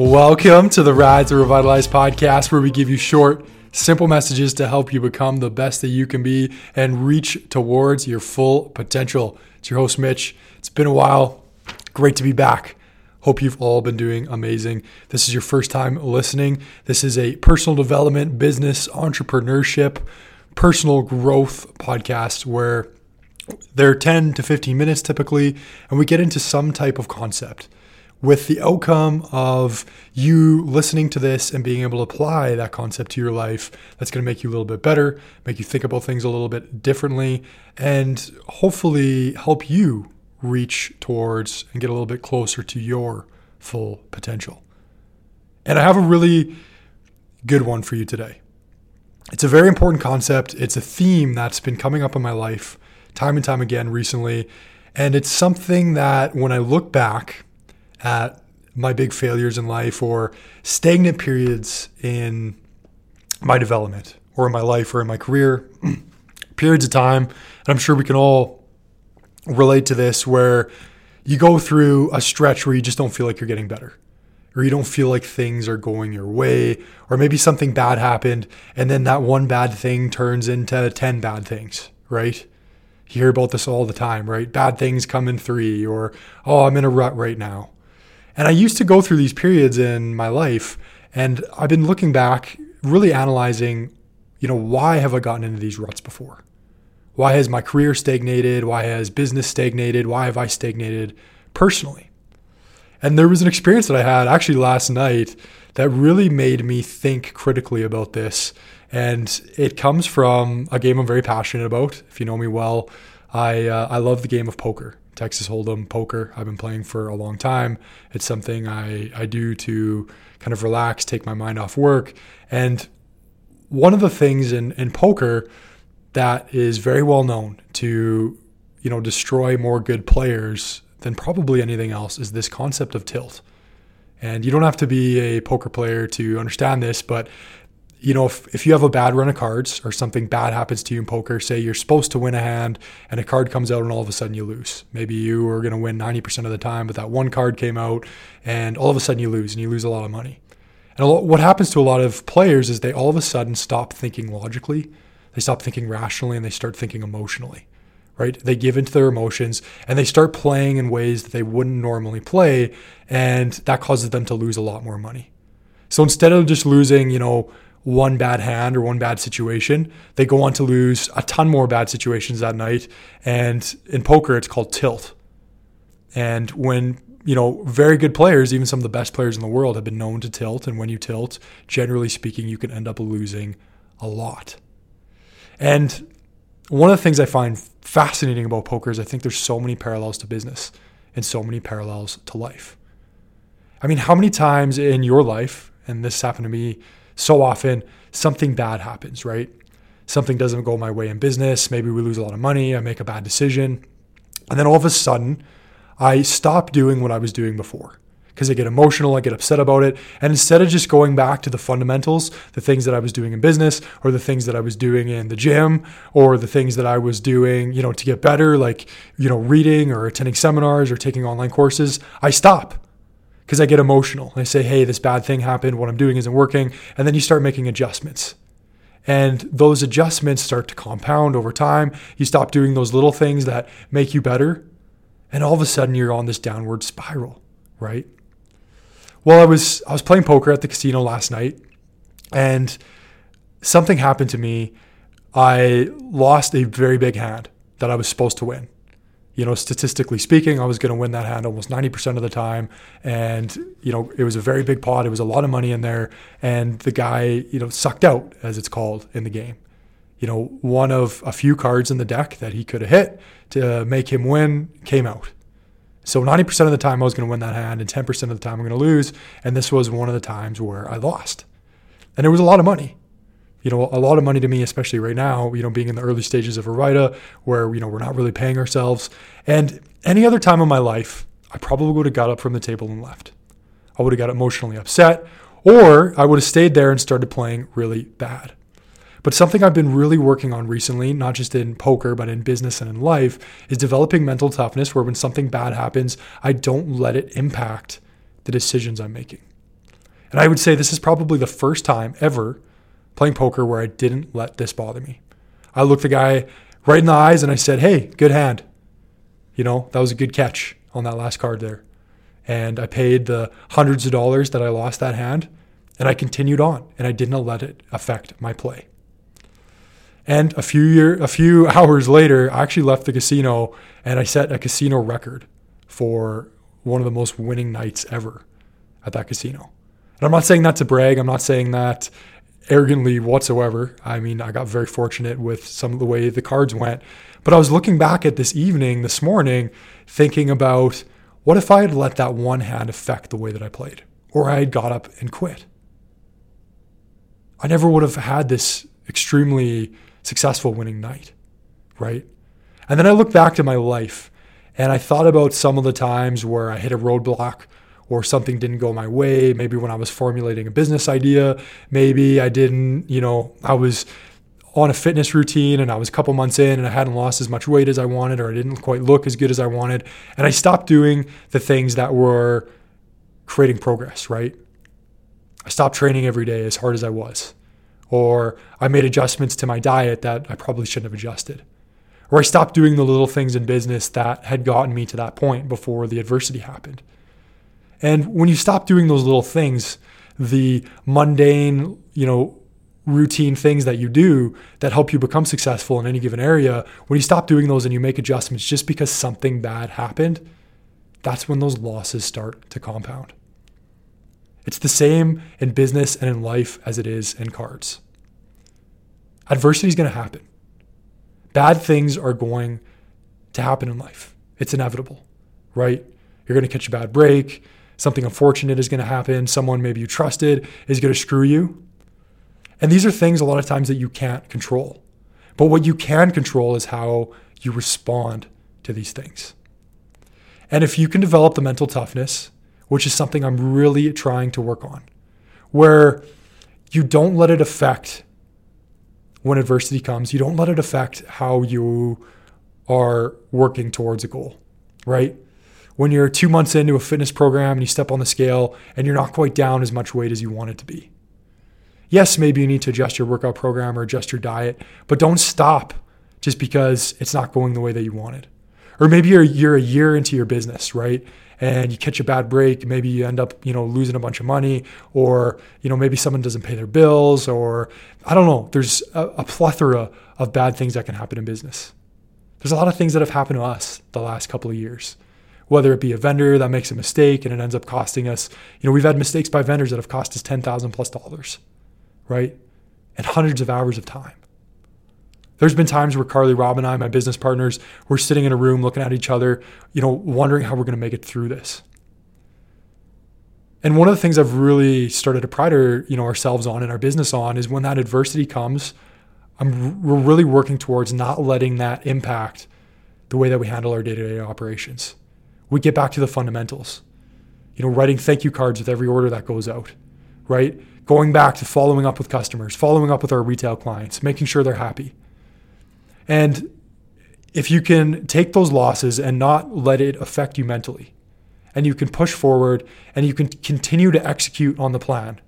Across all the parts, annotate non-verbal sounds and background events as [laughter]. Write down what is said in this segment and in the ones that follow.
Welcome to the Ride to Revitalize podcast, where we give you short, simple messages to help you become the best that you can be and reach towards your full potential. It's your host, Mitch. It's been a while. Great to be back. Hope you've all been doing amazing. This is your first time listening. This is a personal development, business, entrepreneurship, personal growth podcast where they're 10 to 15 minutes typically, and we get into some type of concept with the outcome of you listening to this and being able to apply that concept to your life that's going to make you a little bit better make you think about things a little bit differently and hopefully help you reach towards and get a little bit closer to your full potential. And i have a really good one for you today. It's a very important concept. It's a theme that's been coming up in my life time and time again recently and it's something that when i look back at my big failures in life or stagnant periods in my development or in my life or in my career, [clears throat] periods of time. And I'm sure we can all relate to this where you go through a stretch where you just don't feel like you're getting better or you don't feel like things are going your way, or maybe something bad happened, and then that one bad thing turns into 10 bad things, right? You hear about this all the time, right? Bad things come in three, or, oh, I'm in a rut right now. And I used to go through these periods in my life, and I've been looking back, really analyzing, you know, why have I gotten into these ruts before? Why has my career stagnated? Why has business stagnated? Why have I stagnated personally? And there was an experience that I had actually last night that really made me think critically about this. And it comes from a game I'm very passionate about. If you know me well, I, uh, I love the game of poker. Texas Hold'em poker. I've been playing for a long time. It's something I, I do to kind of relax, take my mind off work. And one of the things in, in poker that is very well known to, you know, destroy more good players than probably anything else is this concept of tilt. And you don't have to be a poker player to understand this, but you know, if, if you have a bad run of cards or something bad happens to you in poker, say you're supposed to win a hand and a card comes out and all of a sudden you lose. Maybe you are going to win 90% of the time, but that one card came out and all of a sudden you lose and you lose a lot of money. And lot, what happens to a lot of players is they all of a sudden stop thinking logically, they stop thinking rationally, and they start thinking emotionally, right? They give into their emotions and they start playing in ways that they wouldn't normally play. And that causes them to lose a lot more money. So instead of just losing, you know, one bad hand or one bad situation, they go on to lose a ton more bad situations that night. And in poker, it's called tilt. And when, you know, very good players, even some of the best players in the world, have been known to tilt. And when you tilt, generally speaking, you can end up losing a lot. And one of the things I find fascinating about poker is I think there's so many parallels to business and so many parallels to life. I mean, how many times in your life, and this happened to me so often something bad happens, right? Something doesn't go my way in business. Maybe we lose a lot of money. I make a bad decision. And then all of a sudden, I stop doing what I was doing before because I get emotional, I get upset about it. And instead of just going back to the fundamentals, the things that I was doing in business or the things that I was doing in the gym or the things that I was doing, you know, to get better, like, you know, reading or attending seminars or taking online courses, I stop because I get emotional. I say, hey, this bad thing happened. What I'm doing isn't working. And then you start making adjustments. And those adjustments start to compound over time. You stop doing those little things that make you better. And all of a sudden you're on this downward spiral, right? Well, I was I was playing poker at the casino last night and something happened to me. I lost a very big hand that I was supposed to win you know, statistically speaking, I was going to win that hand almost 90% of the time. And, you know, it was a very big pot. It was a lot of money in there. And the guy, you know, sucked out, as it's called in the game. You know, one of a few cards in the deck that he could have hit to make him win came out. So 90% of the time I was going to win that hand, and 10% of the time I'm going to lose. And this was one of the times where I lost. And it was a lot of money you know, a lot of money to me, especially right now, you know, being in the early stages of Arvida where, you know, we're not really paying ourselves. And any other time in my life, I probably would have got up from the table and left. I would have got emotionally upset, or I would have stayed there and started playing really bad. But something I've been really working on recently, not just in poker, but in business and in life, is developing mental toughness where when something bad happens, I don't let it impact the decisions I'm making. And I would say this is probably the first time ever playing poker where I didn't let this bother me. I looked the guy right in the eyes and I said, Hey, good hand. You know, that was a good catch on that last card there. And I paid the hundreds of dollars that I lost that hand and I continued on and I didn't let it affect my play. And a few year, a few [laughs] hours later, I actually left the casino and I set a casino record for one of the most winning nights ever at that casino. And I'm not saying that to brag. I'm not saying that arrogantly whatsoever. I mean, I got very fortunate with some of the way the cards went. But I was looking back at this evening, this morning, thinking about what if I had let that one hand affect the way that I played, or I had got up and quit? I never would have had this extremely successful winning night, right? And then I look back to my life and I thought about some of the times where I hit a roadblock or something didn't go my way. Maybe when I was formulating a business idea, maybe I didn't, you know, I was on a fitness routine and I was a couple months in and I hadn't lost as much weight as I wanted or I didn't quite look as good as I wanted. And I stopped doing the things that were creating progress, right? I stopped training every day as hard as I was. Or I made adjustments to my diet that I probably shouldn't have adjusted. Or I stopped doing the little things in business that had gotten me to that point before the adversity happened. And when you stop doing those little things, the mundane, you know, routine things that you do that help you become successful in any given area, when you stop doing those and you make adjustments just because something bad happened, that's when those losses start to compound. It's the same in business and in life as it is in cards. Adversity is going to happen. Bad things are going to happen in life. It's inevitable, right? You're going to catch a bad break something unfortunate is going to happen, someone maybe you trusted is going to screw you. And these are things a lot of times that you can't control. But what you can control is how you respond to these things. And if you can develop the mental toughness, which is something I'm really trying to work on, where you don't let it affect when adversity comes, you don't let it affect how you are working towards a goal, right? When you're two months into a fitness program and you step on the scale and you're not quite down as much weight as you want it to be. Yes, maybe you need to adjust your workout program or adjust your diet, but don't stop just because it's not going the way that you wanted. Or maybe you're, you're a year into your business, right? And you catch a bad break. Maybe you end up, you know, losing a bunch of money, or you know, maybe someone doesn't pay their bills, or I don't know. There's a, a plethora of bad things that can happen in business. There's a lot of things that have happened to us the last couple of years whether it be a vendor that makes a mistake and it ends up costing us, you know, we've had mistakes by vendors that have cost us 10,000 plus dollars, right? And hundreds of hours of time. There's been times where Carly, Rob, and I, my business partners, we're sitting in a room looking at each other, you know, wondering how we're going to make it through this. And one of the things I've really started to pride our, you know, ourselves on and our business on is when that adversity comes, I'm, we're really working towards not letting that impact the way that we handle our day-to-day operations we get back to the fundamentals. You know, writing thank you cards with every order that goes out, right? Going back to following up with customers, following up with our retail clients, making sure they're happy. And if you can take those losses and not let it affect you mentally, and you can push forward and you can continue to execute on the plan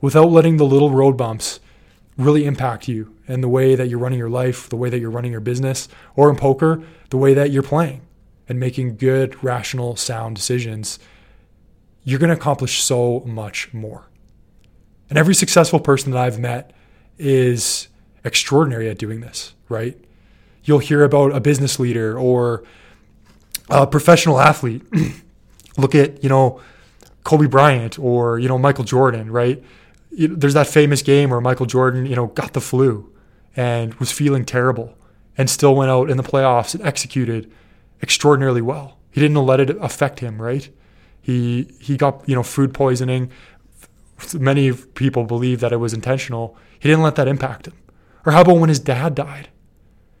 without letting the little road bumps really impact you and the way that you're running your life, the way that you're running your business, or in poker, the way that you're playing and making good, rational, sound decisions, you're going to accomplish so much more. And every successful person that I've met is extraordinary at doing this, right? You'll hear about a business leader or a professional athlete. [clears throat] Look at, you know, Kobe Bryant or, you know, Michael Jordan, right? There's that famous game where Michael Jordan, you know, got the flu and was feeling terrible and still went out in the playoffs and executed extraordinarily well. He didn't let it affect him, right? He he got you know food poisoning. Many people believe that it was intentional. He didn't let that impact him. Or how about when his dad died,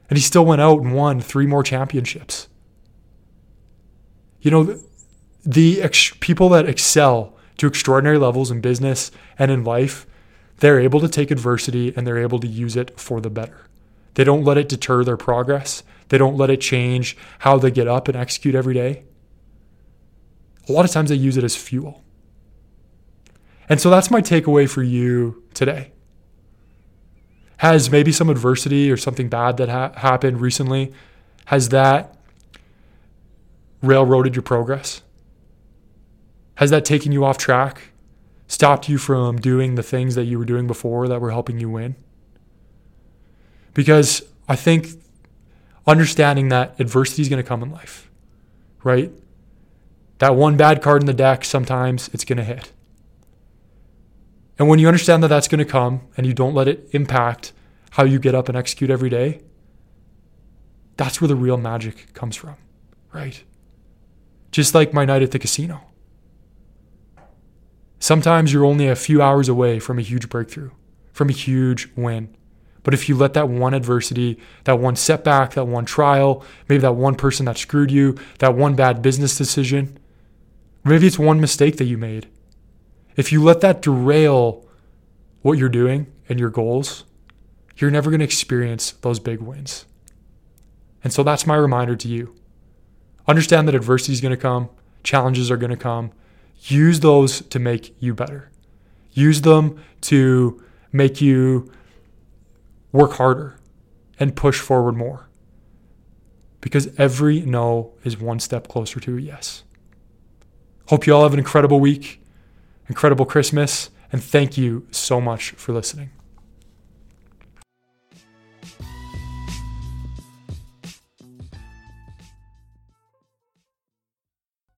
and he still went out and won three more championships? You know, the ex- people that excel to extraordinary levels in business and in life, they're able to take adversity and they're able to use it for the better. They don't let it deter their progress. They don't let it change how they get up and execute every day. A lot of times they use it as fuel. And so that's my takeaway for you today. Has maybe some adversity or something bad that ha- happened recently, has that railroaded your progress? Has that taken you off track? Stopped you from doing the things that you were doing before that were helping you win? Because I think understanding that adversity is going to come in life, right? That one bad card in the deck, sometimes it's going to hit. And when you understand that that's going to come and you don't let it impact how you get up and execute every day, that's where the real magic comes from, right? Just like my night at the casino. Sometimes you're only a few hours away from a huge breakthrough, from a huge win. But if you let that one adversity, that one setback, that one trial, maybe that one person that screwed you, that one bad business decision, maybe it's one mistake that you made. If you let that derail what you're doing and your goals, you're never going to experience those big wins. And so that's my reminder to you. Understand that adversity is going to come, challenges are going to come. Use those to make you better. Use them to make you work harder and push forward more. Because every no is one step closer to a yes. Hope you all have an incredible week, incredible Christmas, and thank you so much for listening.